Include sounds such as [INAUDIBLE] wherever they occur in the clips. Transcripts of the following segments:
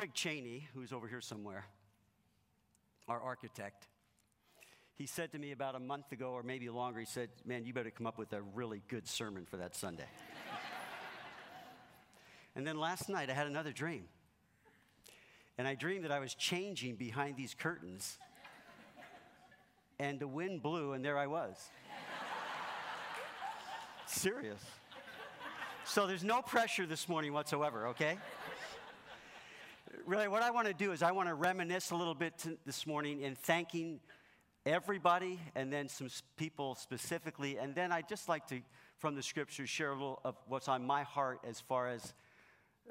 Craig Cheney, who's over here somewhere, our architect, he said to me about a month ago or maybe longer, he said, Man, you better come up with a really good sermon for that Sunday. [LAUGHS] and then last night I had another dream. And I dreamed that I was changing behind these curtains. And the wind blew, and there I was. Serious. So there's no pressure this morning whatsoever, okay? Really, what I want to do is I want to reminisce a little bit this morning in thanking everybody and then some people specifically. And then I'd just like to, from the scriptures, share a little of what's on my heart as far as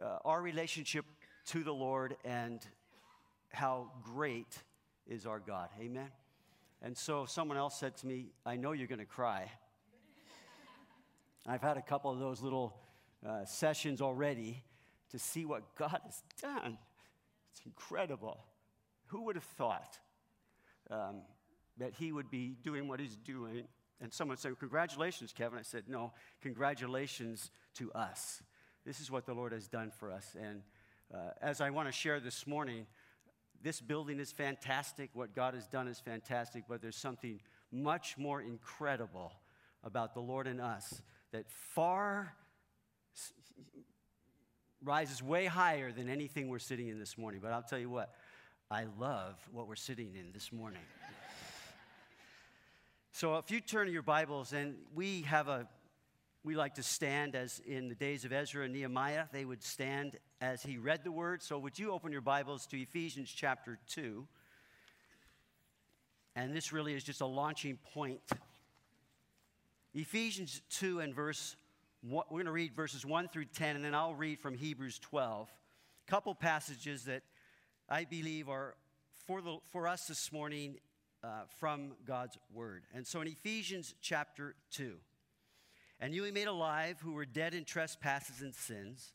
uh, our relationship to the Lord and how great is our God. Amen. And so someone else said to me, I know you're going to cry. I've had a couple of those little uh, sessions already to see what God has done. It's incredible. Who would have thought um, that he would be doing what he's doing? And someone said, Congratulations, Kevin. I said, No, congratulations to us. This is what the Lord has done for us. And uh, as I want to share this morning, this building is fantastic. What God has done is fantastic, but there's something much more incredible about the Lord and us that far rises way higher than anything we're sitting in this morning. But I'll tell you what, I love what we're sitting in this morning. [LAUGHS] so if you turn your Bibles, and we have a, we like to stand as in the days of Ezra and Nehemiah, they would stand as he read the word. So would you open your Bibles to Ephesians chapter 2? And this really is just a launching point. Ephesians 2 and verse we're going to read verses 1 through 10, and then I'll read from Hebrews 12. A couple passages that I believe are for, the, for us this morning uh, from God's Word. And so in Ephesians chapter 2, and you he made alive who were dead in trespasses and sins,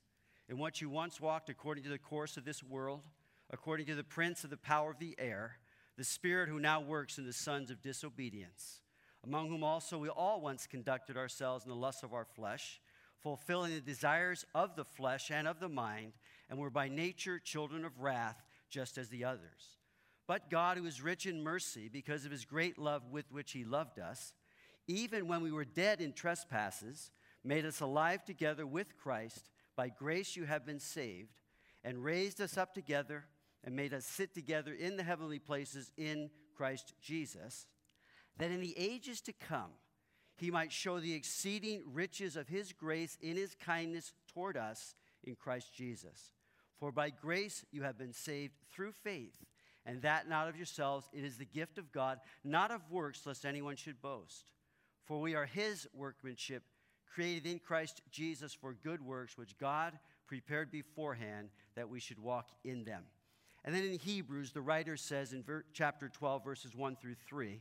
in what you once walked according to the course of this world, according to the prince of the power of the air, the spirit who now works in the sons of disobedience among whom also we all once conducted ourselves in the lusts of our flesh, fulfilling the desires of the flesh and of the mind, and were by nature children of wrath, just as the others. But God, who is rich in mercy, because of his great love with which he loved us, even when we were dead in trespasses, made us alive together with Christ. By grace you have been saved, and raised us up together, and made us sit together in the heavenly places in Christ Jesus that in the ages to come he might show the exceeding riches of his grace in his kindness toward us in Christ Jesus. For by grace you have been saved through faith, and that not of yourselves, it is the gift of God, not of works, lest anyone should boast. For we are his workmanship, created in Christ Jesus for good works, which God prepared beforehand that we should walk in them. And then in Hebrews, the writer says in ver- chapter 12, verses 1 through 3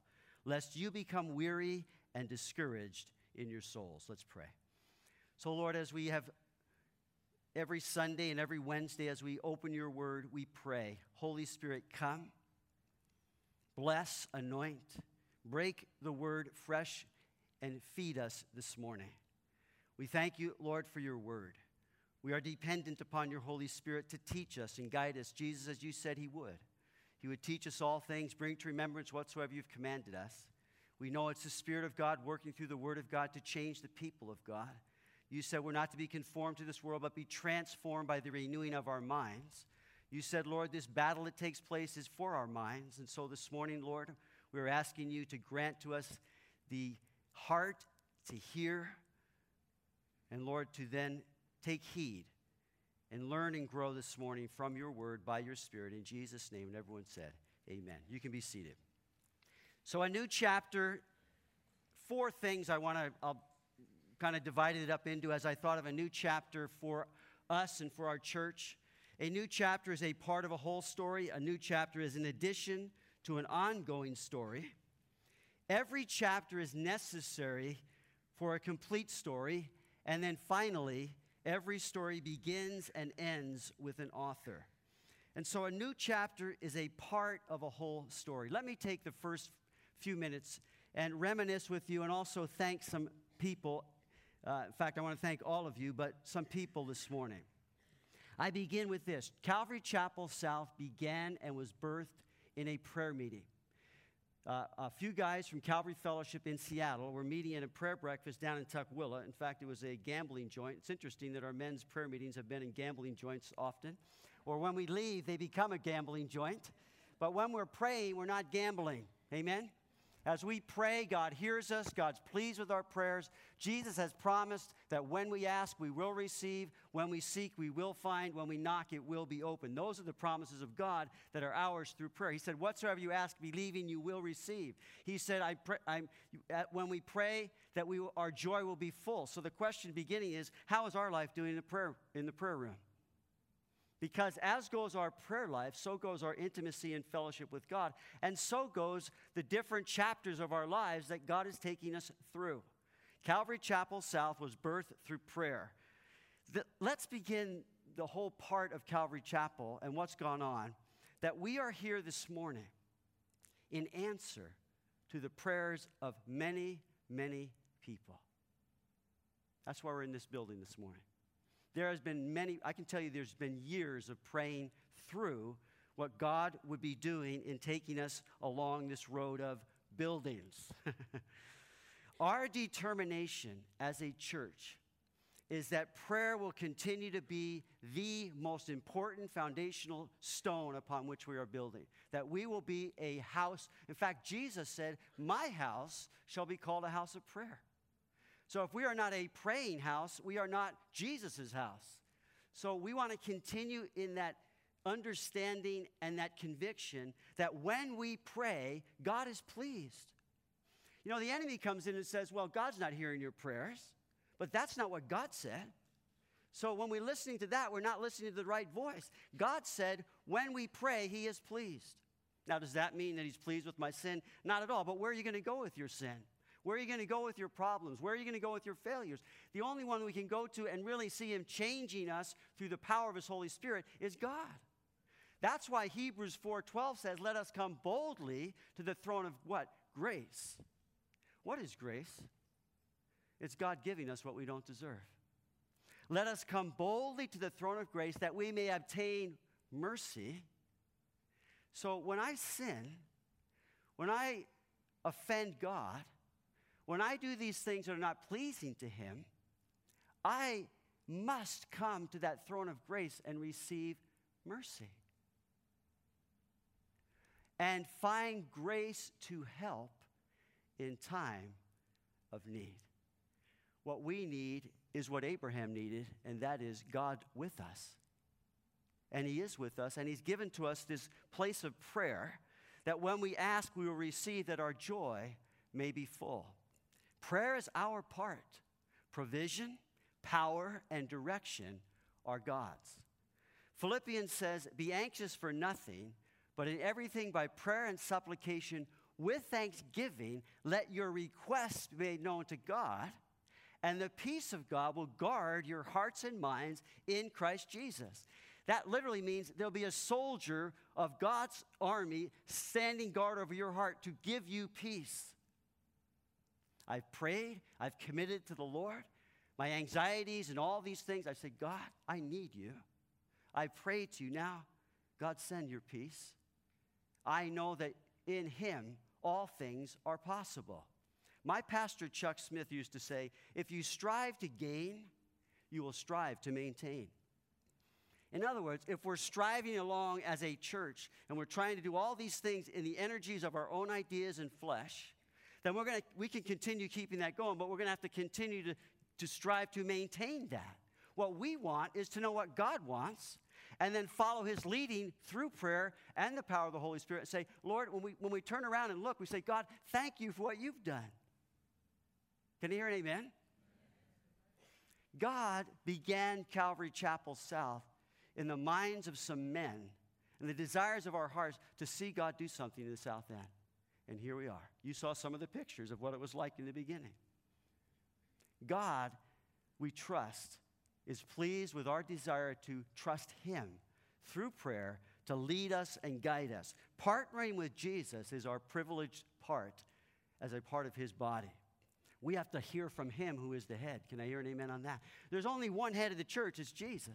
lest you become weary and discouraged in your souls. Let's pray. So, Lord, as we have every Sunday and every Wednesday, as we open your word, we pray, Holy Spirit, come, bless, anoint, break the word fresh, and feed us this morning. We thank you, Lord, for your word. We are dependent upon your Holy Spirit to teach us and guide us, Jesus, as you said he would. He would teach us all things, bring to remembrance whatsoever you've commanded us. We know it's the Spirit of God working through the Word of God to change the people of God. You said we're not to be conformed to this world, but be transformed by the renewing of our minds. You said, Lord, this battle that takes place is for our minds. And so this morning, Lord, we're asking you to grant to us the heart to hear, and Lord, to then take heed and learn and grow this morning from your word by your spirit. In Jesus' name, and everyone said, Amen. You can be seated. So, a new chapter, four things I want to, kind of divide it up into as I thought of a new chapter for us and for our church. A new chapter is a part of a whole story, a new chapter is an addition to an ongoing story. Every chapter is necessary for a complete story. And then finally, every story begins and ends with an author. And so a new chapter is a part of a whole story. Let me take the first few minutes and reminisce with you and also thank some people. Uh, in fact, I want to thank all of you, but some people this morning. I begin with this Calvary Chapel South began and was birthed in a prayer meeting. Uh, a few guys from Calvary Fellowship in Seattle were meeting at a prayer breakfast down in Tukwila. In fact, it was a gambling joint. It's interesting that our men's prayer meetings have been in gambling joints often. Or when we leave, they become a gambling joint. But when we're praying, we're not gambling. Amen? As we pray, God hears us, God's pleased with our prayers. Jesus has promised that when we ask, we will receive. When we seek, we will find. When we knock, it will be open. Those are the promises of God that are ours through prayer. He said, Whatsoever you ask, believing, you will receive. He said, I pray, I'm, When we pray, that we, our joy will be full. So the question beginning is, How is our life doing in the prayer, in the prayer room? Because as goes our prayer life, so goes our intimacy and fellowship with God. And so goes the different chapters of our lives that God is taking us through. Calvary Chapel South was birthed through prayer. The, let's begin the whole part of Calvary Chapel and what's gone on. That we are here this morning in answer to the prayers of many, many people. That's why we're in this building this morning. There has been many, I can tell you there's been years of praying through what God would be doing in taking us along this road of buildings. [LAUGHS] Our determination as a church is that prayer will continue to be the most important foundational stone upon which we are building. That we will be a house. In fact, Jesus said, My house shall be called a house of prayer. So if we are not a praying house, we are not Jesus' house. So we want to continue in that understanding and that conviction that when we pray, God is pleased. You know, the enemy comes in and says, Well, God's not hearing your prayers. But that's not what God said. So when we're listening to that, we're not listening to the right voice. God said, When we pray, He is pleased. Now, does that mean that He's pleased with my sin? Not at all. But where are you going to go with your sin? Where are you going to go with your problems? Where are you going to go with your failures? The only one we can go to and really see Him changing us through the power of His Holy Spirit is God. That's why Hebrews 4:12 says, "Let us come boldly to the throne of what? Grace." What is grace? It's God giving us what we don't deserve. Let us come boldly to the throne of grace that we may obtain mercy. So when I sin, when I offend God, when I do these things that are not pleasing to Him, I must come to that throne of grace and receive mercy. And find grace to help in time of need. What we need is what Abraham needed, and that is God with us. And He is with us, and He's given to us this place of prayer that when we ask, we will receive that our joy may be full. Prayer is our part. Provision, power, and direction are God's. Philippians says, Be anxious for nothing, but in everything by prayer and supplication with thanksgiving, let your requests be made known to God, and the peace of God will guard your hearts and minds in Christ Jesus. That literally means there'll be a soldier of God's army standing guard over your heart to give you peace. I've prayed, I've committed to the Lord. My anxieties and all these things, I said, God, I need you. I pray to you now. God, send your peace. I know that in Him all things are possible. My pastor, Chuck Smith, used to say, if you strive to gain, you will strive to maintain. In other words, if we're striving along as a church and we're trying to do all these things in the energies of our own ideas and flesh, then we're gonna, we can continue keeping that going, but we're going to have to continue to, to strive to maintain that. What we want is to know what God wants and then follow his leading through prayer and the power of the Holy Spirit and say, Lord, when we, when we turn around and look, we say, God, thank you for what you've done. Can you hear an amen? God began Calvary Chapel South in the minds of some men and the desires of our hearts to see God do something in the South End. And here we are. You saw some of the pictures of what it was like in the beginning. God, we trust, is pleased with our desire to trust Him through prayer to lead us and guide us. Partnering with Jesus is our privileged part as a part of His body. We have to hear from Him who is the head. Can I hear an amen on that? There's only one head of the church, it's Jesus.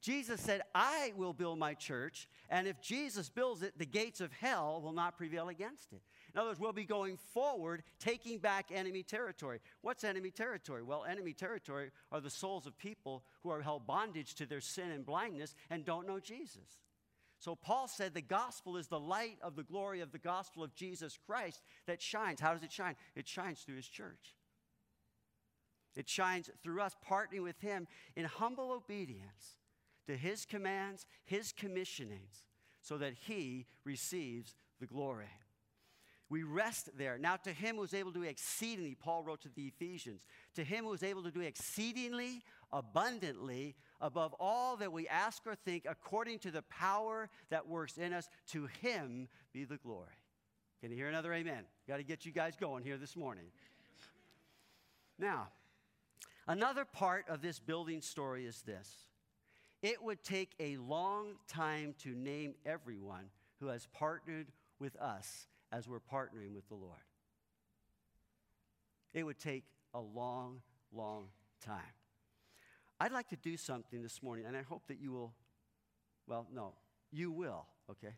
Jesus said, I will build my church, and if Jesus builds it, the gates of hell will not prevail against it. In other words, we'll be going forward, taking back enemy territory. What's enemy territory? Well, enemy territory are the souls of people who are held bondage to their sin and blindness and don't know Jesus. So Paul said the gospel is the light of the glory of the gospel of Jesus Christ that shines. How does it shine? It shines through his church. It shines through us partnering with him in humble obedience to his commands, his commissionings, so that he receives the glory. We rest there. Now, to him who is able to do exceedingly, Paul wrote to the Ephesians, to him who is able to do exceedingly abundantly above all that we ask or think, according to the power that works in us, to him be the glory. Can you hear another amen? Got to get you guys going here this morning. Now, another part of this building story is this it would take a long time to name everyone who has partnered with us as we're partnering with the Lord. It would take a long, long time. I'd like to do something this morning, and I hope that you will, well, no, you will, okay?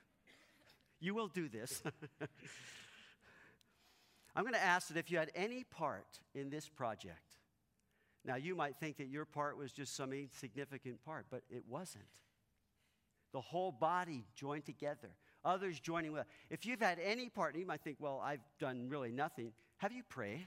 [LAUGHS] you will do this. [LAUGHS] I'm going to ask that if you had any part in this project, now you might think that your part was just some insignificant part, but it wasn't. The whole body joined together, others joining with. If you've had any part, you might think, well, I've done really nothing. Have you prayed?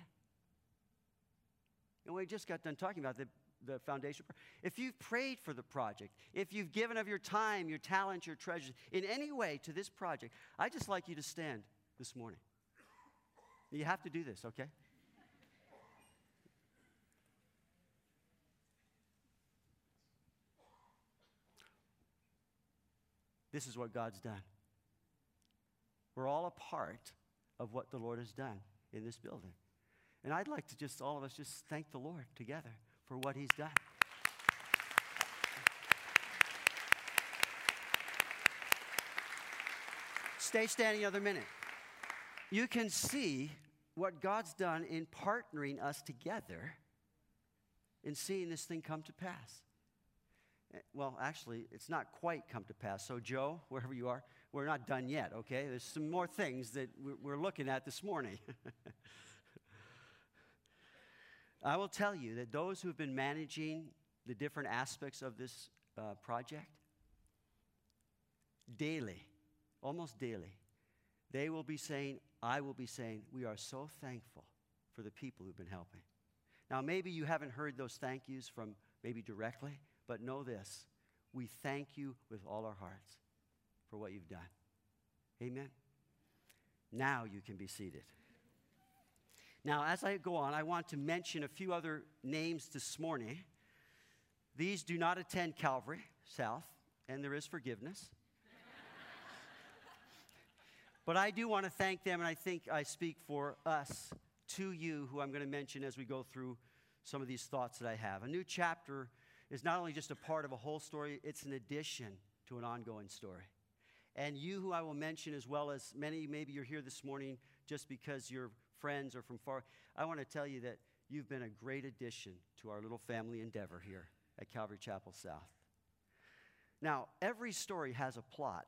And we just got done talking about the, the foundation. If you've prayed for the project, if you've given of your time, your talent, your treasures in any way to this project, I'd just like you to stand this morning. You have to do this, okay? This is what God's done. We're all a part of what the Lord has done in this building. And I'd like to just, all of us, just thank the Lord together for what He's done. Stay standing another minute. You can see what God's done in partnering us together in seeing this thing come to pass. Eh, well, actually, it's not quite come to pass. So, Joe, [LAUGHS] wherever you are, we're not done yet, okay? There's some more things that we're looking at this morning. [LAUGHS] I will tell you that those who have been managing the different aspects of this uh, project, daily, almost daily, they will be saying, I will be saying, we are so thankful for the people who've been helping. Now, maybe you haven't heard those thank yous from maybe directly, but know this we thank you with all our hearts for what you've done. Amen. Now you can be seated. Now, as I go on, I want to mention a few other names this morning. These do not attend Calvary South, and there is forgiveness. [LAUGHS] but I do want to thank them, and I think I speak for us to you, who I'm going to mention as we go through some of these thoughts that I have. A new chapter is not only just a part of a whole story, it's an addition to an ongoing story. And you, who I will mention, as well as many, maybe you're here this morning just because you're friends or from far, I want to tell you that you've been a great addition to our little family endeavor here at Calvary Chapel South. Now, every story has a plot.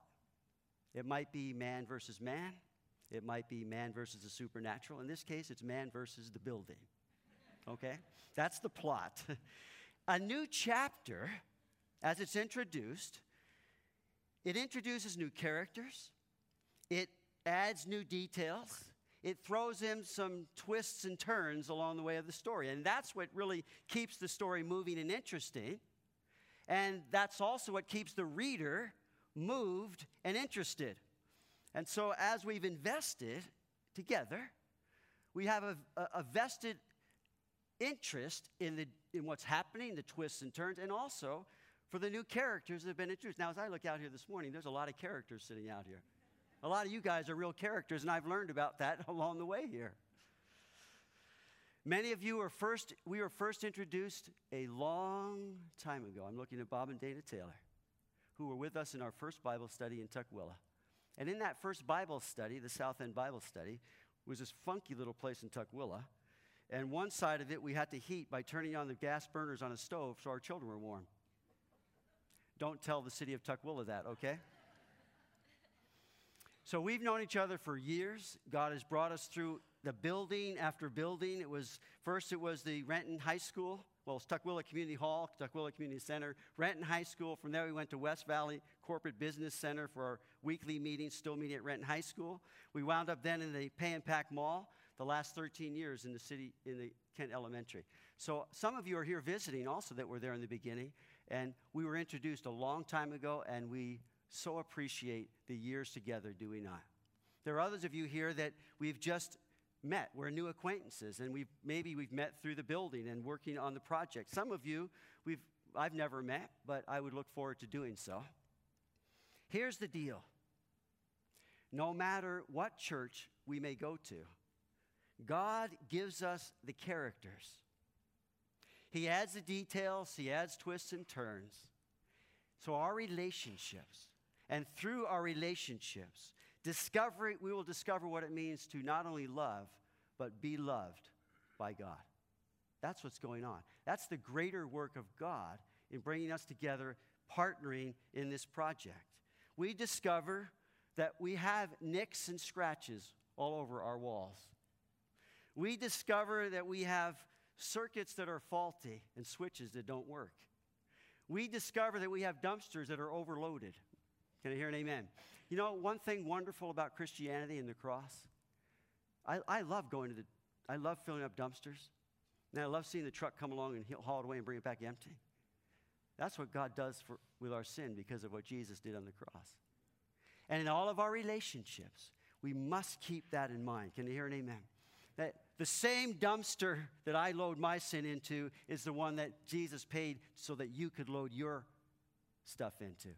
It might be man versus man, it might be man versus the supernatural. In this case, it's man versus the building. Okay? That's the plot. [LAUGHS] a new chapter, as it's introduced, it introduces new characters, it adds new details, it throws in some twists and turns along the way of the story. And that's what really keeps the story moving and interesting. And that's also what keeps the reader moved and interested. And so, as we've invested together, we have a, a, vested interest in, the, in what's happening, the twists and turns, and also for the new characters that have been introduced. Now, as I look out here this morning, there's a lot of characters sitting out here. A lot of you guys are real characters, and I've learned about that [LAUGHS] along the way here. Many of you are first, we were first introduced a long time ago. I'm looking at Bob and Dana Taylor, who were with us in our first Bible study in Tukwila. And in that first Bible study, the South End Bible study, was this funky little place in Tukwila. And one side of it we had to heat by turning on the gas burners on a stove so our children were warm. Don't tell the city of Tukwila that, okay? so we've known each other for years. God has brought us through the building after building. It was first it was the Renton High School. Well, it's Tukwila Community Hall, Tukwila Community Center, Renton High School. From there, we went to West Valley Corporate Business Center for our weekly meetings, still meeting at Renton High School. We wound up then in the Pay and Pack Mall the last 13 years in the city, in the Kent Elementary. So some of you are here visiting also that were there in the beginning. And we were introduced a long time ago, and we so appreciate the years together, do we not? There are others of you here that we've just met. We're new acquaintances, and we've, maybe we've met through the building and working on the project. Some of you, we've, I've never met, but I would look forward to doing so. Here's the deal no matter what church we may go to, God gives us the characters. He adds the details, He adds twists and turns. So, our relationships, and through our relationships, discovery, we will discover what it means to not only love, but be loved by God. That's what's going on. That's the greater work of God in bringing us together, partnering in this project. We discover that we have nicks and scratches all over our walls. We discover that we have circuits that are faulty and switches that don't work. We discover that we have dumpsters that are overloaded. Can I hear an amen? You know, one thing wonderful about Christianity and the cross, I, I love going to the, I love filling up dumpsters. And I love seeing the truck come along and haul it away and bring it back empty. That's what God does for, with our sin because of what Jesus did on the cross. And in all of our relationships, we must keep that in mind. Can you hear an amen? That the same dumpster that I load my sin into is the one that Jesus paid so that you could load your stuff into.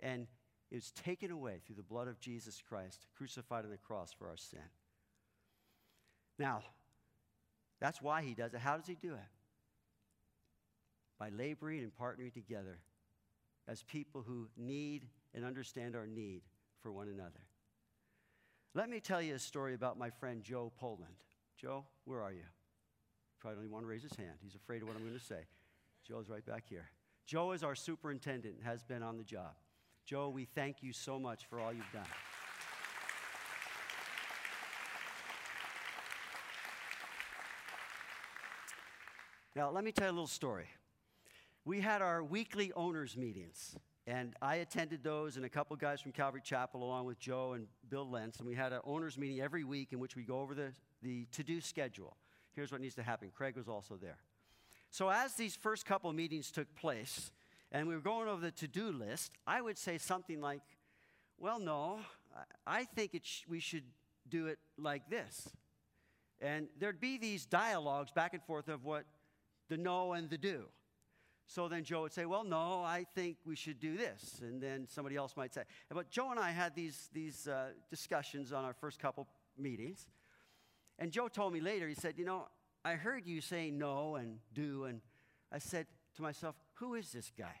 And it was taken away through the blood of Jesus Christ, crucified on the cross for our sin. Now, that's why he does it. How does he do it? By laboring and partnering together as people who need and understand our need for one another. Let me tell you a story about my friend Joe Poland. Joe, where are you? Probably don't even want to raise his hand. He's afraid of what I'm going to say. Joe's right back here. Joe is our superintendent has been on the job. Joe, we thank you so much for all you've done. Now, let me tell you a little story. We had our weekly owners' meetings, and I attended those, and a couple guys from Calvary Chapel, along with Joe and Bill Lentz, and we had an owners' meeting every week in which we go over the, the to do schedule. Here's what needs to happen. Craig was also there. So, as these first couple meetings took place, and we were going over the to do list, I would say something like, Well, no, I think sh- we should do it like this. And there'd be these dialogues back and forth of what the no and the do. So then Joe would say, Well, no, I think we should do this. And then somebody else might say, But Joe and I had these, these uh, discussions on our first couple meetings. And Joe told me later, he said, You know, I heard you say no and do. And I said to myself, who is this guy?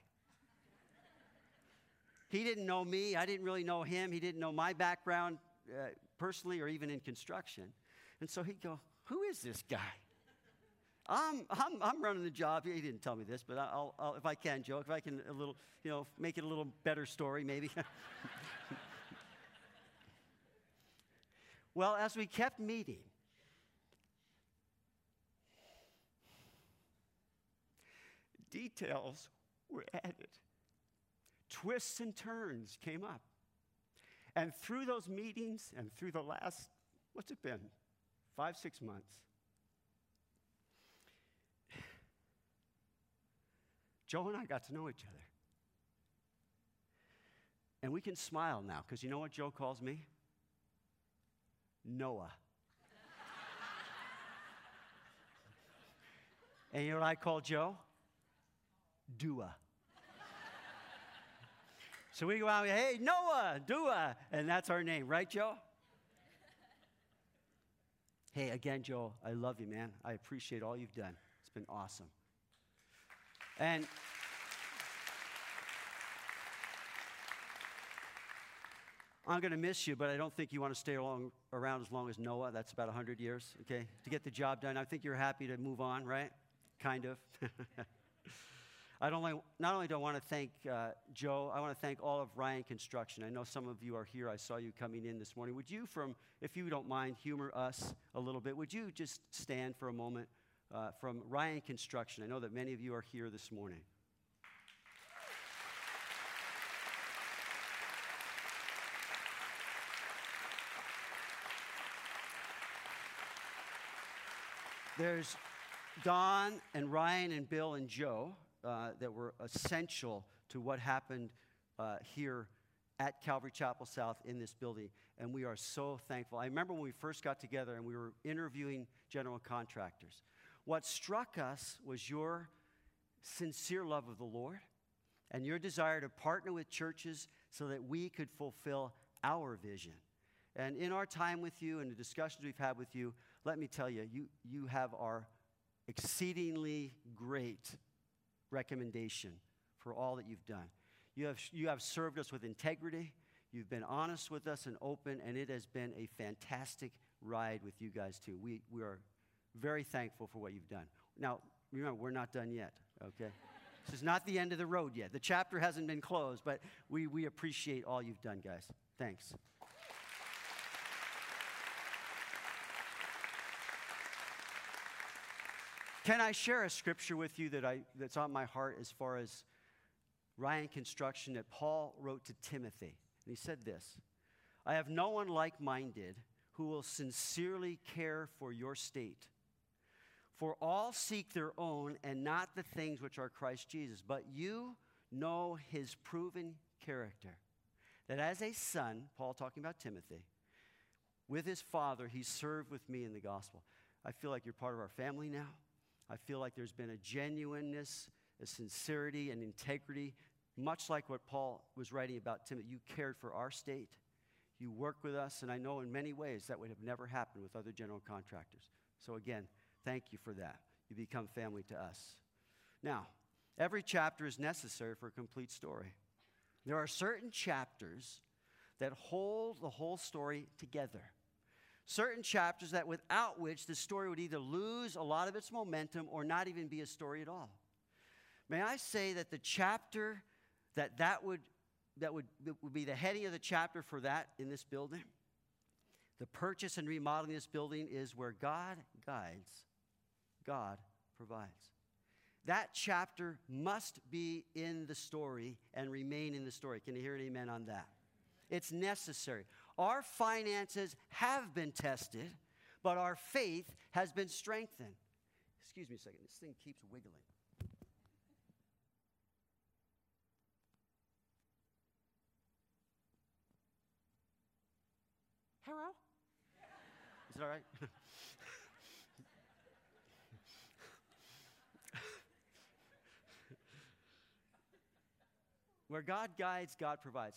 he didn't know me. I didn't really know him. He didn't know my background uh, personally or even in construction. And so he'd go, Who is this guy? I'm, I'm, I'm running the job. He didn't tell me this, but I'll, I'll, if I can, Joe, if I can a little, you know, make it a little better story, maybe. [LAUGHS] well, as we kept meeting, details were added. Twists and turns came up. And through those meetings and through the last, what's it been? Five, six months. Joe and I got to know each other. And we can smile now because you know what Joe calls me? Noah. [LAUGHS] and you know what I call Joe? Dua. So we go out, hey, Noah, Dua, and that's our name, right, Joe? hey, again, Joe, I love you, man. I appreciate all you've done. It's been awesome. And I'm going to miss you, but I don't think you want to stay along, around as long as Noah. That's about 100 years, okay, to get the job done. I think you're happy to move on, right? Kind of. [LAUGHS] I don't only, not only do I want to thank uh, Joe, I want to thank all of Ryan Construction. I know some of you are here. I saw you coming in this morning. Would you, from, if you don't mind, humor us a little bit? Would you just stand for a moment uh, from Ryan Construction? I know that many of you are here this morning. There's Don and Ryan and Bill and Joe uh, that were essential to what happened uh, here at Calvary Chapel South in this building. And we are so thankful. I remember when we first got together and we were interviewing general contractors. What struck us was your sincere love of the Lord and your desire to partner with churches so that we could fulfill our vision. And in our time with you and the discussions we've had with you, let me tell you, you, you have our exceedingly great recommendation for all that you've done. You have, you have served us with integrity. You've been honest with us and open, and it has been a fantastic ride with you guys, too. We, we are very thankful for what you've done. Now, remember, we're not done yet, okay? this is not the end of the road yet. The chapter hasn't been closed, but we, we appreciate all you've done, guys. Thanks. Can I share a scripture with you that I, that's on my heart as far as Ryan Construction that Paul wrote to Timothy? And he said this I have no one like minded who will sincerely care for your state. For all seek their own and not the things which are Christ Jesus. But you know his proven character. That as a son, Paul talking about Timothy, with his father, he served with me in the gospel. I feel like you're part of our family now. I feel like there's been a genuineness, a sincerity, and integrity, much like what Paul was writing about Timothy. You cared for our state, you worked with us, and I know in many ways that would have never happened with other general contractors. So, again, thank you for that. You become family to us. Now, every chapter is necessary for a complete story. There are certain chapters that hold the whole story together certain chapters that without which the story would either lose a lot of its momentum or not even be a story at all. May I say that the chapter that that would that would, that would be the heading of the chapter for that in this building? The purchase and remodeling this building is where God guides, God provides. That chapter must be in the story and remain in the story. Can you hear an amen on that? It's necessary. Our finances have been tested, but our faith has been strengthened. Excuse me a second, this thing keeps wiggling. Hello? Is that all right? [LAUGHS] Where God guides, God provides.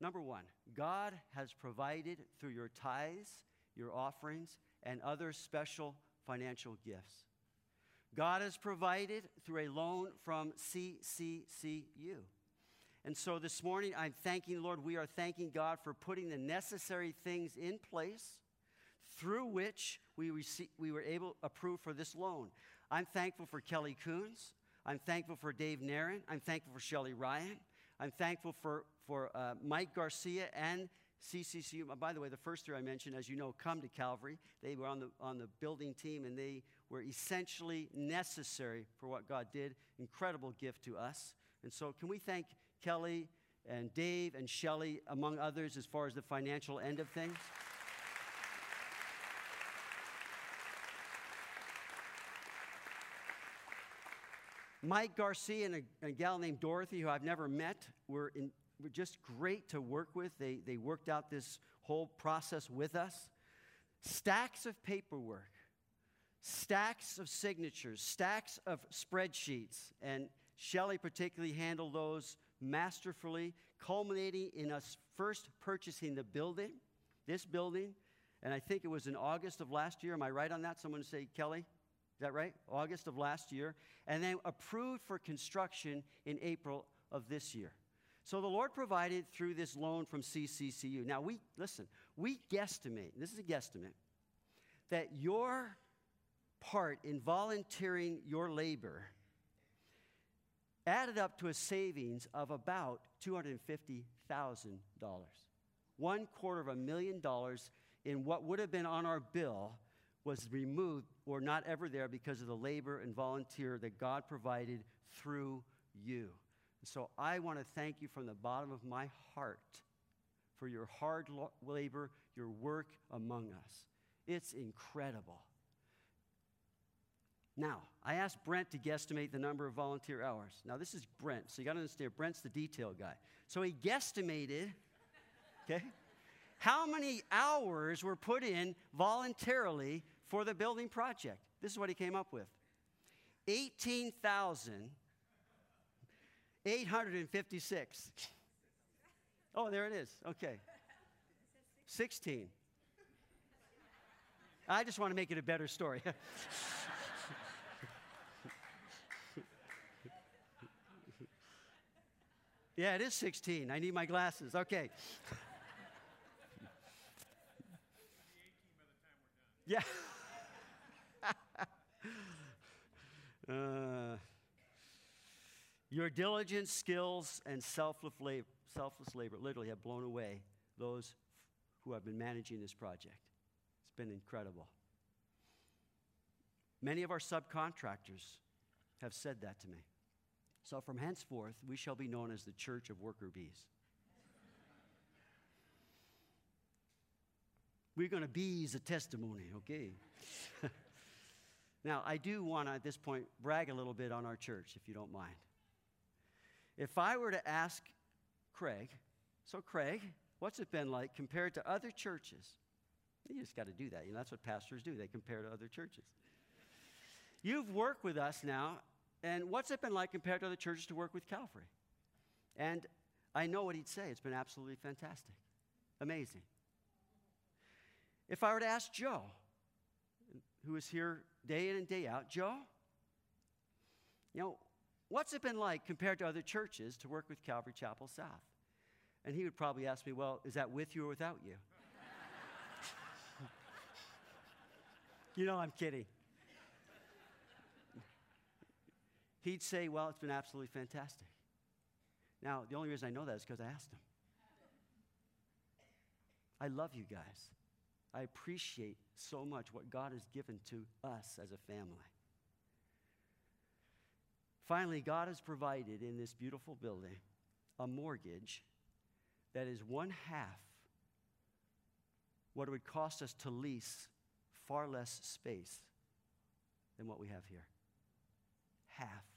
Number one, God has provided through your tithes, your offerings, and other special financial gifts. God has provided through a loan from CCCU. And so this morning, I'm thanking the Lord. We are thanking God for putting the necessary things in place through which we, received, we were able to approve for this loan. I'm thankful for Kelly Coons. I'm thankful for Dave Nairn. I'm thankful for Shelly Ryan. I'm thankful for, for uh, Mike Garcia and CCCU. By the way, the first three I mentioned, as you know, come to Calvary. They were on the, on the building team and they were essentially necessary for what God did. Incredible gift to us. And so, can we thank Kelly and Dave and Shelly, among others, as far as the financial end of things? Mike Garcia and a, a, gal named Dorothy, who I've never met, were, in, were just great to work with. They, they worked out this whole process with us. Stacks of paperwork, stacks of signatures, stacks of spreadsheets, and Shelley particularly handled those masterfully, culminating in us first purchasing the building, this building, and I think it was in August of last year. Am I right on that? Someone say, Kelly? Is that right? August of last year. And then approved for construction in April of this year. So the Lord provided through this loan from CCCU. Now, we, listen, we guesstimate, this is a guesstimate, that your part in volunteering your labor added up to a savings of about $250,000. One quarter of a million dollars in what would have been on our bill was removed or not ever there because of the labor and volunteer that God provided through you. So I want to thank you from the bottom of my heart for your hard labor, your work among us. It's incredible. Now, I asked Brent to guesstimate the number of volunteer hours. Now, this is Brent, so you got to understand, Brent's the detail guy. So he guesstimated, okay, how many hours were put in voluntarily for the building project. This is what he came up with 18,856. Oh, there it is. Okay. 16. I just want to make it a better story. [LAUGHS] yeah, it is 16. I need my glasses. Okay. [LAUGHS] yeah. Uh, your diligence, skills, and selfless labor, selfless labor literally have blown away those who have been managing this project. It's been incredible. Many of our subcontractors have said that to me. So from henceforth, we shall be known as the Church of Worker Bees. We're going to bees a testimony, okay? [LAUGHS] now, I do want to, at this point, brag a little bit on our church, if you don't mind. If I were to ask Craig, so Craig, what's it been like compared to other churches? You just got to do that. You know, that's what pastors do. They compare to other churches. You've worked with us now, and what's it been like compared to other churches to work with Calvary? And I know what he'd say. It's been absolutely fantastic, amazing. If I were to ask Joe, who is here day in and day out, Joe, you know, what's it been like compared to other churches to work with Calvary Chapel South? And he would probably ask me, well, is that with you or without you? [LAUGHS] you know, I'm kidding. He'd say, well, it's been absolutely fantastic. Now, the only reason I know that is because I asked him. I love you guys. I appreciate so much what God has given to us as a family. Finally, God has provided in this beautiful building a mortgage that is one half what it would cost us to lease far less space than what we have here. Half.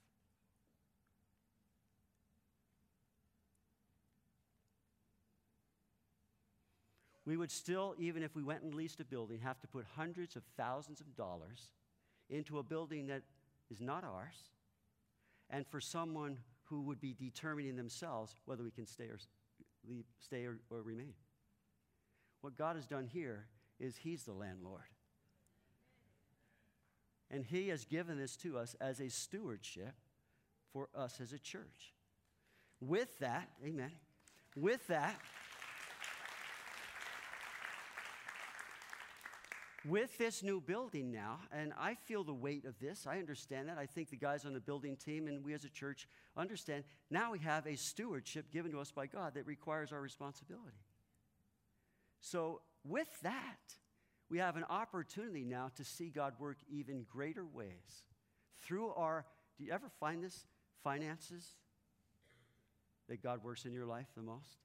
We would still, even if we went and leased a building, have to put hundreds of thousands of dollars into a building that is not ours, and for someone who would be determining themselves whether we can stay or, leave, stay or, or remain. What God has done here is He's the landlord. And He has given this to us as a stewardship for us as a church. With that, amen. With that, with this new building now, and I feel the weight of this, I understand that. I think the guys on the building team and we as a church understand. Now we have a stewardship given to us by God that requires our responsibility. So, with that, we have an opportunity now to see God work even greater ways through our. Do you ever find this? Finances that God works in your life the most?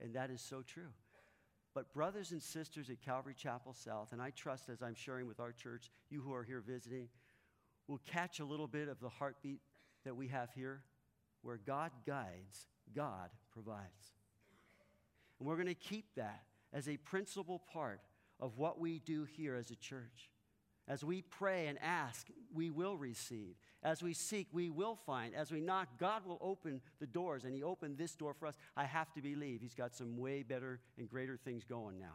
And that is so true. But, brothers and sisters at Calvary Chapel South, and I trust as I'm sharing with our church, you who are here visiting, will catch a little bit of the heartbeat that we have here where God guides, God provides. And we're going to keep that as a principal part of what we do here as a church. As we pray and ask, we will receive. As we seek, we will find. As we knock, God will open the doors. And He opened this door for us. I have to believe He's got some way better and greater things going now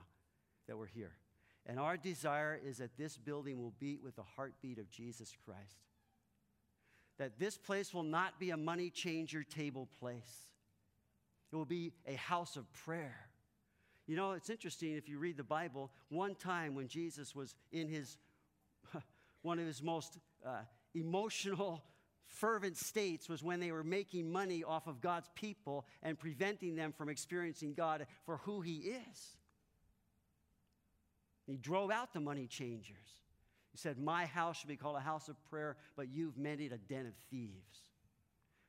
that we're here. And our desire is that this building will beat with the heartbeat of Jesus Christ. That this place will not be a money changer table place, it will be a house of prayer. You know, it's interesting if you read the Bible, one time when Jesus was in his one of his most uh, emotional, fervent states was when they were making money off of God's people and preventing them from experiencing God for who He is. He drove out the money changers. He said, My house should be called a house of prayer, but you've made it a den of thieves.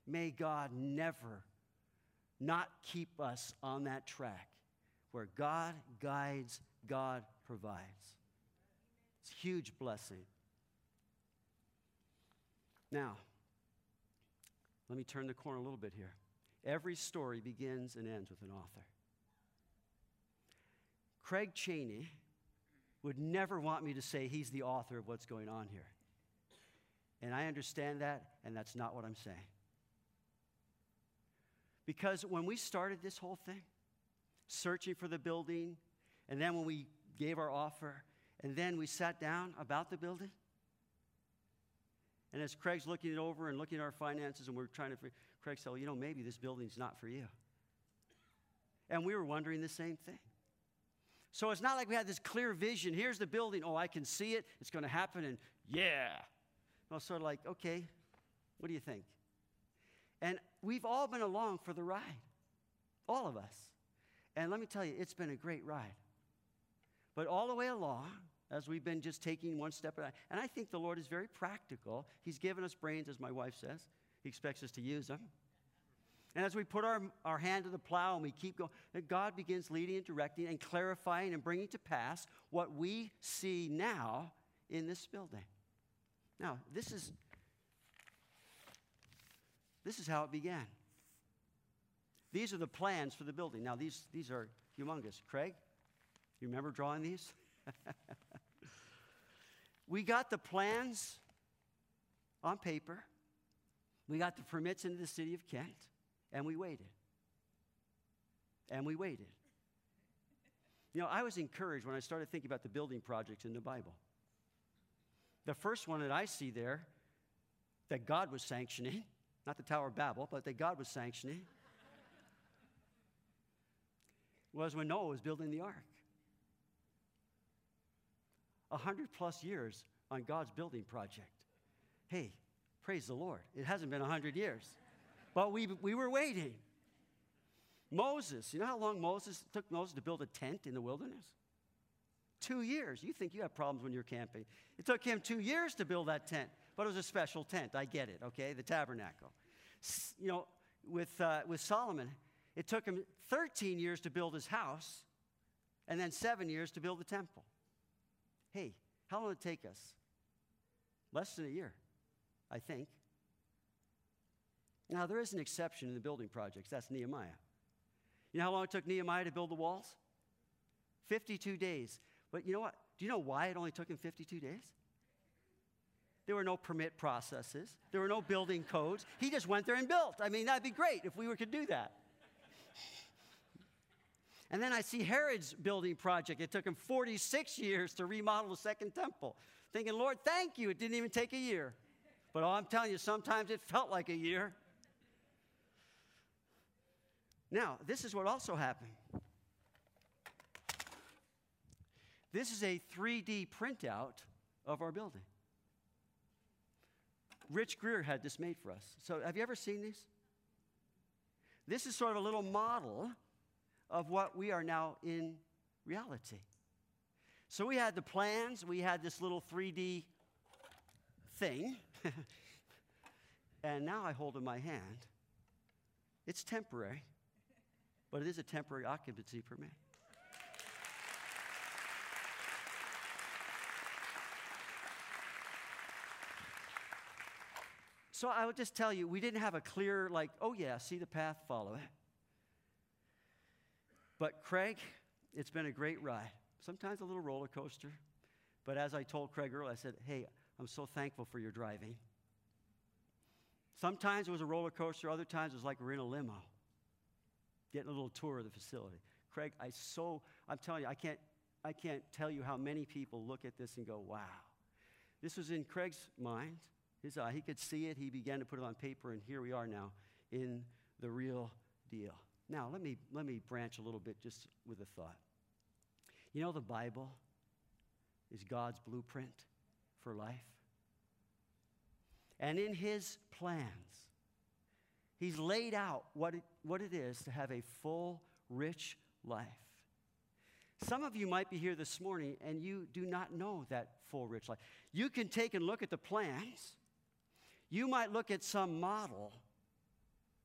May God never not keep us on that track where God guides, God provides. It's a huge blessing. Now, let me turn the corner a little bit here. Every story begins and ends with an author. Craig Cheney would never want me to say he's the author of what's going on here. And I understand that, and that's not what I'm saying. Because when we started this whole thing, searching for the building, and then when we gave our offer, and then we sat down about the building, and as Craig's looking it over and looking at our finances, and we're trying to, Craig said, well, you know, maybe this building's not for you. And we were wondering the same thing. So it's not like we had this clear vision. Here's the building. Oh, I can see it. It's going to happen. And yeah. No, sort of like, okay, what do you think? And we've all been along for the ride, all of us. And let me tell you, it's been a great ride. But all the way along, as we've been just taking one step at a time. And I think the Lord is very practical. He's given us brains, as my wife says. He expects us to use them. And as we put our, our hand to the plow and we keep going, God begins leading and directing and clarifying and bringing to pass what we see now in this building. Now, this is, this is how it began. These are the plans for the building. Now, these, these are humongous. Craig, you remember drawing these? [LAUGHS] we got the plans on paper, we got the permits into the city of Kent, and we waited. And we waited. You know, I was encouraged when I started thinking about the building projects in the Bible. The first one that I see there that God was sanctioning, [LAUGHS] not the Tower of Babel, but that God was sanctioning, [LAUGHS] was when Noah was building the ark. 100 plus years on God's building project. Hey, praise the Lord. It hasn't been 100 years, but we, we were waiting. Moses, you know how long Moses took Moses to build a tent in the wilderness? Two years. You think you have problems when you're camping. It took him two years to build that tent, but it was a special tent. I get it, okay? The tabernacle. You know, with, uh, with Solomon, it took him 13 years to build his house and then seven years to build the temple. Hey, how long did it take us? Less than a year, I think. Now, there is an exception in the building projects. That's Nehemiah. You know how long it took Nehemiah to build the walls? 52 days. But you know what? Do you know why it only took him 52 days? There were no permit processes. There were no building codes. He just went there and built. I mean, that'd be great if we could do that. And then I see Herod's building project. It took him 46 years to remodel the second temple. Thinking, Lord, thank you. It didn't even take a year. But I'm telling you, sometimes it felt like a year. Now, this is what also happened. This is a 3D printout of our building. Rich Greer had this made for us. So, have you ever seen these? This is sort of a little model of what we are now in reality. So we had the plans, we had this little 3D thing, [LAUGHS] and now I hold in my hand. It's temporary, but it is a temporary occupancy permit. So I would just tell you, we didn't have a clear, like, oh yeah, see the path, follow it. But Craig, it's been a great ride. Sometimes a little roller coaster, But as I told Craig earlier, I said, hey, I'm so thankful for your driving. Sometimes it was a roller coaster, other times it was like we're in a limo, getting a little tour of the facility. Craig, I so, I'm telling you, I can't, I can't tell you how many people look at this and go, wow. This was in Craig's mind, his eye. He could see it. He began to put it on paper, and here we are now in the real deal. Now, let me, let me branch a little bit just with a thought. You know, the Bible is God's blueprint for life. And in his plans, he's laid out what it, what it is to have a full, rich life. Some of you might be here this morning and you do not know that full, rich life. You can take and look at the plans. You might look at some model,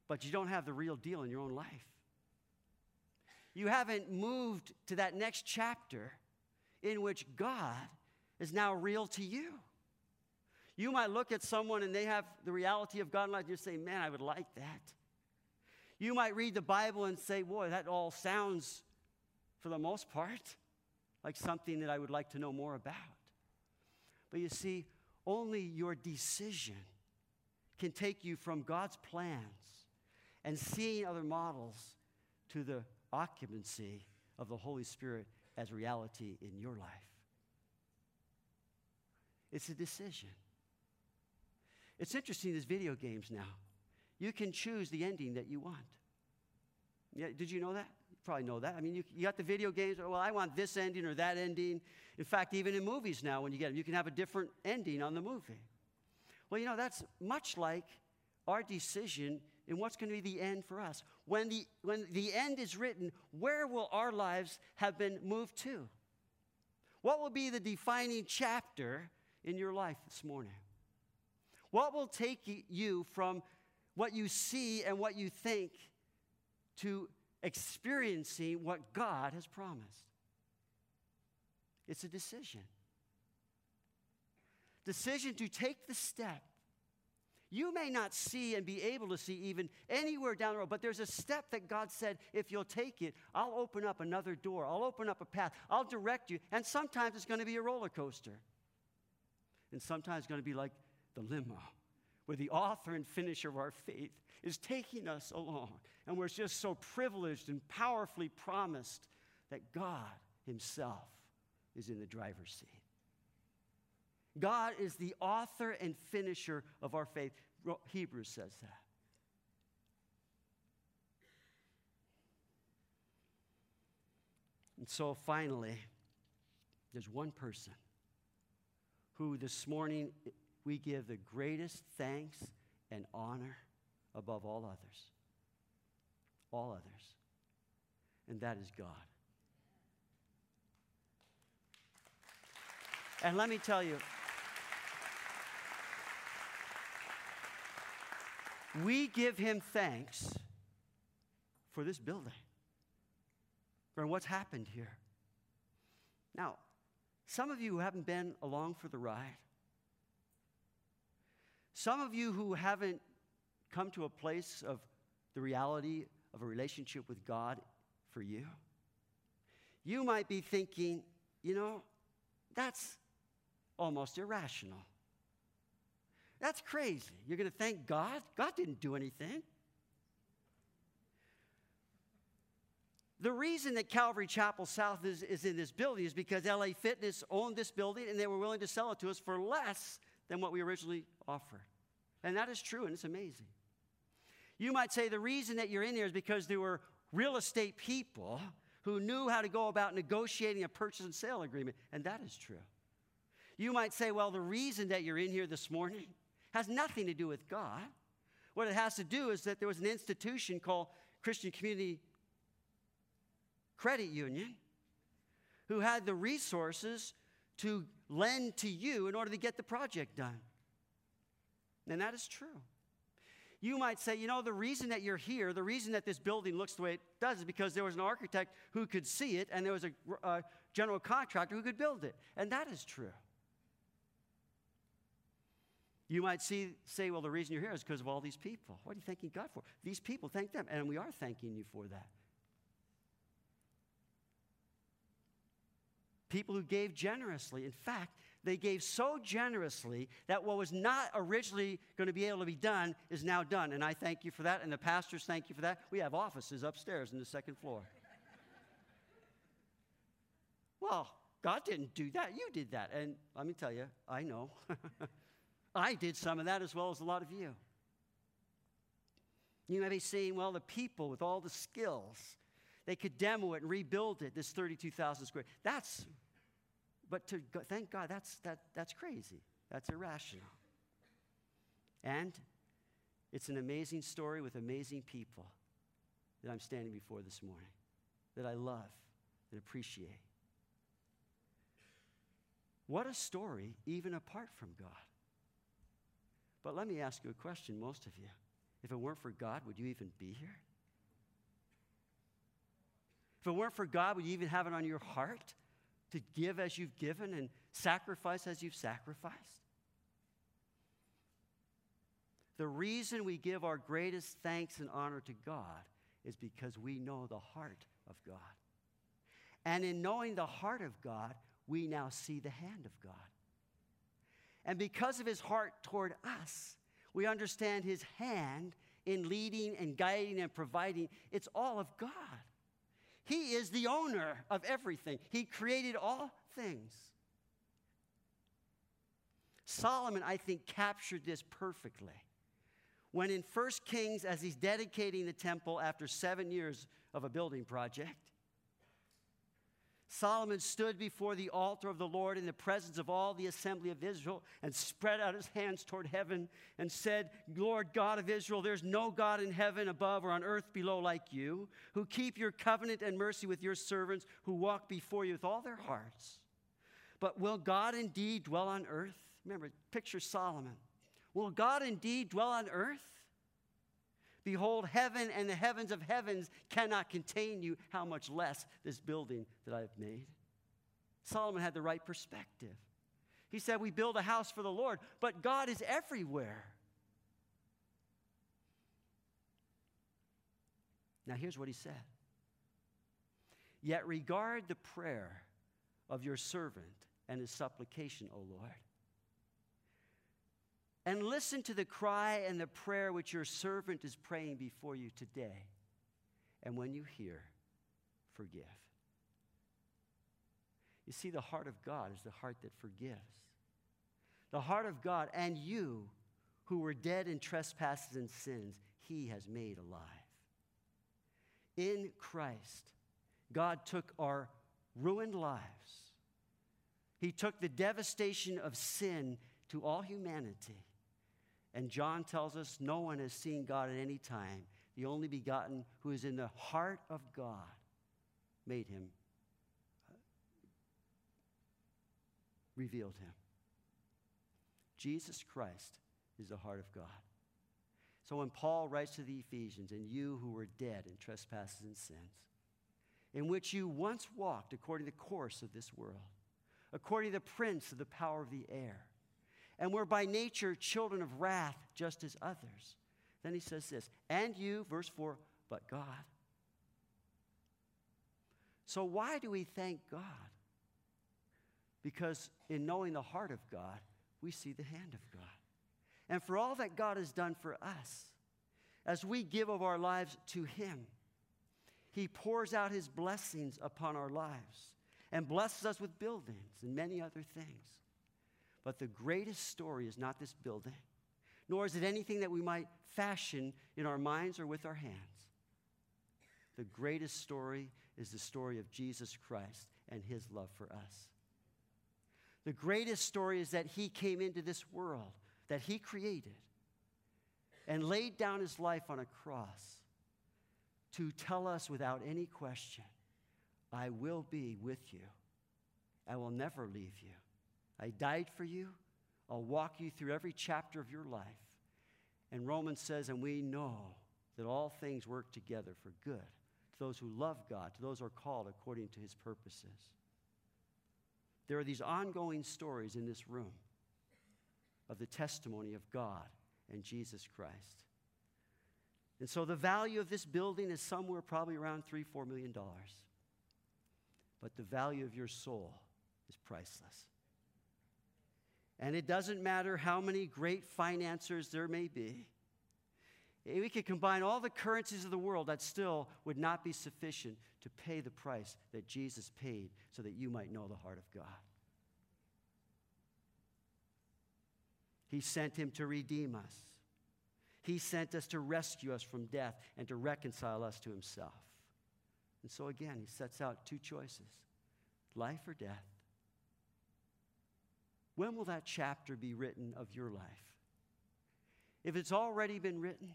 but you don't have the real deal in your own life. You haven't moved to that next chapter in which God is now real to you. You might look at someone and they have the reality of God in life and you say, Man, I would like that. You might read the Bible and say, Boy, that all sounds, for the most part, like something that I would like to know more about. But you see, only your decision can take you from God's plans and seeing other models to the occupancy of the Holy Spirit as reality in your life. It's a decision. It's interesting, there's video games now. You can choose the ending that you want. Yeah, did you know that? You probably know that. I mean, you, you got the video games, well, I want this ending or that ending. In fact, even in movies now, when you get them, you can have a different ending on the movie. Well, you know, that's much like our decision in what's going to be the end for us. When the, when the end is written, where will our lives have been moved to? What will be the defining chapter in your life this morning? What will take you from what you see and what you think to experiencing what God has promised? It's a decision. Decision to take the step. You may not see and be able to see even anywhere down the road, but there's a step that God said, if you'll take it, I'll open up another door. I'll open up a path. I'll direct you. And sometimes it's going to be a roller coaster. And sometimes it's going to be like the limo, where the author and finisher of our faith is taking us along. And we're just so privileged and powerfully promised that God Himself is in the driver's seat. God is the author and finisher of our faith. Hebrews says that. And so finally, there's one person who this morning we give the greatest thanks and honor above all others. All others. And that is God. And let me tell you, we give him thanks for this building, for what's happened here. Now, some of you who haven't been along for the ride, some of you who haven't come to a place of the reality of a relationship with God for you, you might be thinking, you know, that's almost irrational. That's crazy. You're going to thank God? God didn't do anything. The reason that Calvary Chapel South is, is in this building is because LA Fitness owned this building and they were willing to sell it to us for less than what we originally offered. And that is true, and it's amazing. You might say the reason that you're in here is because there were real estate people who knew how to go about negotiating a purchase and sale agreement, and that is true. You might say, well, the reason that you're in here this morning has nothing to do with God. What it has to do is that there was an institution called Christian Community Credit Union who had the resources to lend to you in order to get the project done. And that is true. You might say, you know, the reason that you're here, the reason that this building looks the way it does is because there was an architect who could see it and there was a, a general contractor who could build it. And that is true. You might see, say, well, the reason you're here is because of all these people. What are you thanking God for? These people, thank them. And we are thanking you for that. People who gave generously. In fact, they gave so generously that what was not originally going to be able to be done is now done. And I thank you for that, and the pastors thank you for that. We have offices upstairs in the second floor. well, God didn't do that. You did that. And let me tell you, I know. [LAUGHS] I did some of that as well as a lot of you. You may be saying, well, the people with all the skills, they could demo it and rebuild it, this 32,000 square. That's, but to go, thank God, that's, that, that's crazy. That's irrational. And it's an amazing story with amazing people that I'm standing before this morning, that I love and appreciate. What a story, even apart from God. But let me ask you a question, most of you. If it weren't for God, would you even be here? If it weren't for God, would you even have it on your heart to give as you've given and sacrifice as you've sacrificed? The reason we give our greatest thanks and honor to God is because we know the heart of God. And in knowing the heart of God, we now see the hand of God. And because of his heart toward us, we understand his hand in leading and guiding and providing. It's all of God. He is the owner of everything, he created all things. Solomon, I think, captured this perfectly. When in 1 Kings, as he's dedicating the temple after seven years of a building project, Solomon stood before the altar of the Lord in the presence of all the assembly of Israel and spread out his hands toward heaven and said, Lord God of Israel, there's no God in heaven above or on earth below like you, who keep your covenant and mercy with your servants who walk before you with all their hearts. But will God indeed dwell on earth? Remember, picture Solomon. Will God indeed dwell on earth? Behold, heaven and the heavens of heavens cannot contain you, how much less this building that I have made. Solomon had the right perspective. He said, We build a house for the Lord, but God is everywhere. Now, here's what he said Yet regard the prayer of your servant and his supplication, O Lord and listen to the cry and the prayer which your servant is praying before you today. And when you hear, forgive. You see, the heart of God is the heart that forgives. The heart of God, and you who were dead in trespasses and sins, he has made alive. In Christ, God took our ruined lives, He took the devastation of sin to all humanity and John tells us no one has seen God at any time. The only begotten who is in the heart of God made him, uh, revealed him. Jesus Christ is the heart of God. So when Paul writes to the Ephesians, and you who were dead in trespasses and sins, in which you once walked according to the course of this world, according to the prince of the power of the air, and we're by nature children of wrath, just as others. Then he says this, and you, verse 4, but God. So, why do we thank God? Because in knowing the heart of God, we see the hand of God. And for all that God has done for us, as we give of our lives to Him, He pours out His blessings upon our lives and blesses us with buildings and many other things. But the greatest story is not this building, nor is it anything that we might fashion in our minds or with our hands. The greatest story is the story of Jesus Christ and his love for us. The greatest story is that he came into this world that he created and laid down his life on a cross to tell us without any question, I will be with you. I will never leave you. I died for you. I'll walk you through every chapter of your life. And Romans says, and we know that all things work together for good to those who love God, to those who are called according to his purposes. There are these ongoing stories in this room of the testimony of God and Jesus Christ. And so the value of this building is somewhere probably around three, four million dollars. But the value of your soul is priceless. And it doesn't matter how many great financiers there may be. We could combine all the currencies of the world, that still would not be sufficient to pay the price that Jesus paid so that you might know the heart of God. He sent him to redeem us. He sent us to rescue us from death and to reconcile us to himself. And so again, he sets out two choices life or death. When will that chapter be written of your life? If it's already been written,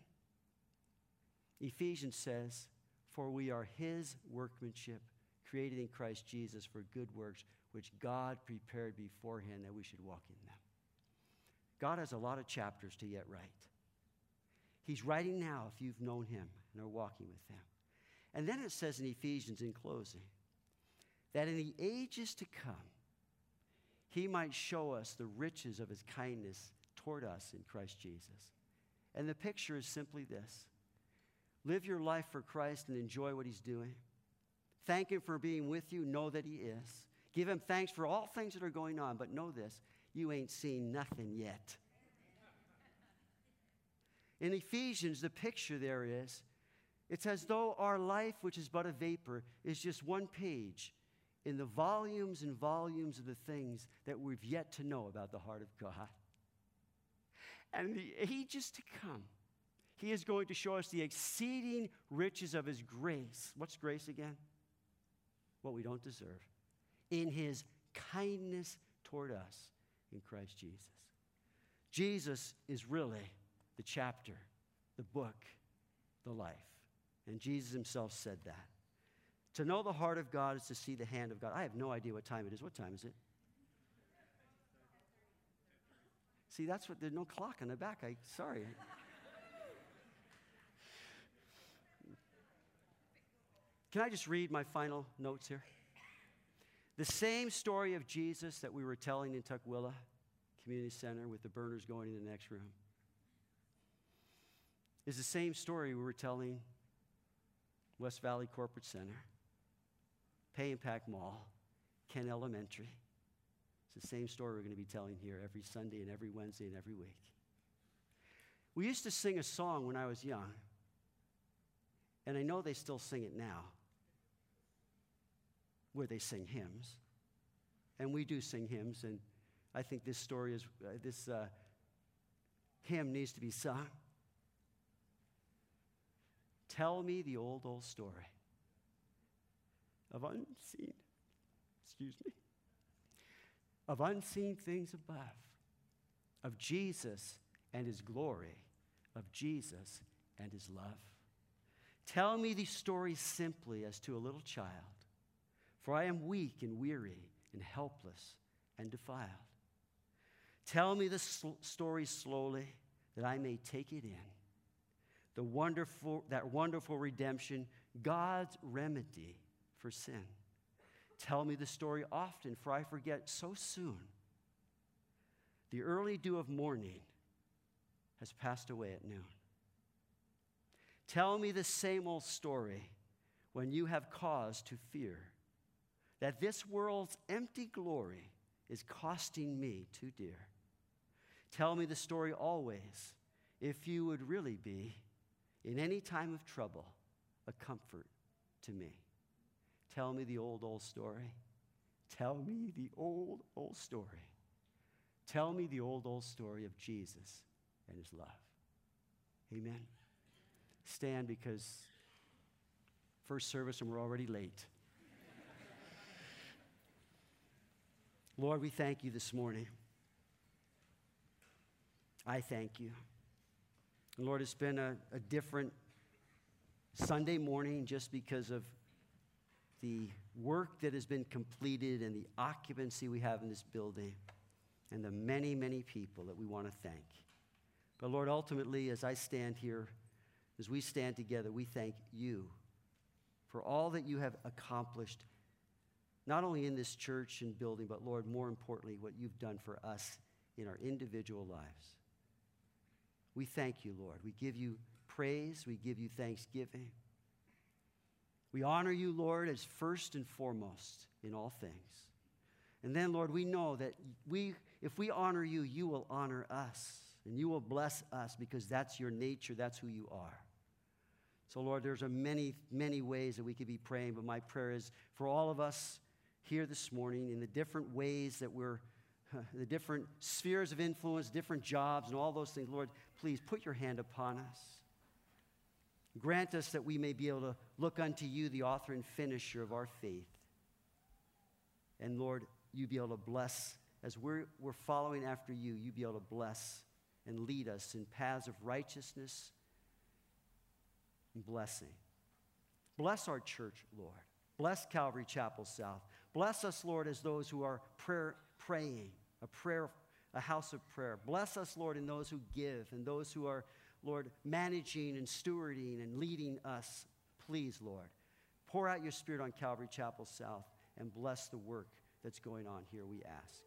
Ephesians says, For we are his workmanship, created in Christ Jesus for good works, which God prepared beforehand that we should walk in them. God has a lot of chapters to yet write. He's writing now if you've known him and are walking with him. And then it says in Ephesians in closing that in the ages to come, he might show us the riches of his kindness toward us in Christ Jesus. And the picture is simply this live your life for Christ and enjoy what he's doing. Thank him for being with you. Know that he is. Give him thanks for all things that are going on, but know this you ain't seen nothing yet. In Ephesians, the picture there is it's as though our life, which is but a vapor, is just one page in the volumes and volumes of the things that we've yet to know about the heart of God. And the ages to come, He is going to show us the exceeding riches of His grace. What's grace again? What we don't deserve. In His kindness toward us in Christ Jesus. Jesus is really the chapter, the book, the life. And Jesus Himself said that. To know the heart of God is to see the hand of God. I have no idea what time it is. What time is it? See, that's what there's no clock on the back. I sorry. Can I just read my final notes here? The same story of Jesus that we were telling in Tukwila Community Center with the burners going in the next room is the same story we were telling West Valley Corporate Center Pay and Pack Mall, Kent Elementary. It's the same story we're going to be telling here every Sunday and every Wednesday and every week. We used to sing a song when I was young, and I know they still sing it now, where they sing hymns. And we do sing hymns, and I think this story is, uh, this uh, hymn needs to be sung. Tell me the old, old story of unseen, excuse me, of unseen things above, of Jesus and his glory, of Jesus and his love. Tell me these stories simply as to a little child, for I am weak and weary and helpless and defiled. Tell me the sl- story slowly that I may take it in. The wonderful, that wonderful redemption, God's remedy for sin. Tell me the story often, for I forget so soon. The early dew of morning has passed away at noon. Tell me the same old story when you have cause to fear that this world's empty glory is costing me too dear. Tell me the story always if you would really be, in any time of trouble, a comfort to me. Tell me the old, old story. Tell me the old, old story. Tell me the old, old story of Jesus and his love. Amen. Stand because first service and we're already late. Lord, we thank you this morning. I thank you. Lord, it's been a, a different Sunday morning just because of the work that has been completed and the occupancy we have in this building and the many, many people that we want to thank. But Lord, ultimately, as I stand here, as we stand together, we thank you for all that you have accomplished, not only in this church and building, but Lord, more importantly, what you've done for us in our individual lives. We thank you, Lord. We give you praise, we give you thanksgiving. We honor you, Lord, as first and foremost in all things. And then, Lord, we know that we, if we honor you, you will honor us. And you will bless us because that's your nature, that's who you are. So, Lord, there's a many, many ways that we could be praying, but my prayer is for all of us here this morning in the different ways that we're, [LAUGHS] the different spheres of influence, different jobs, and all those things. Lord, please put your hand upon us. Grant us that we may be able to look unto you, the author and finisher of our faith. And Lord, you be able to bless, as we're, we're following after you, you be able to bless and lead us in paths of righteousness and blessing. Bless our church, Lord. Bless Calvary Chapel South. Bless us, Lord, as those who are prayer, praying, a prayer, a house of prayer. Bless us, Lord, in those who give and those who are, Lord, managing and stewarding and leading us. Please, Lord, pour out your spirit on Calvary Chapel South and bless the work that's going on here, we ask.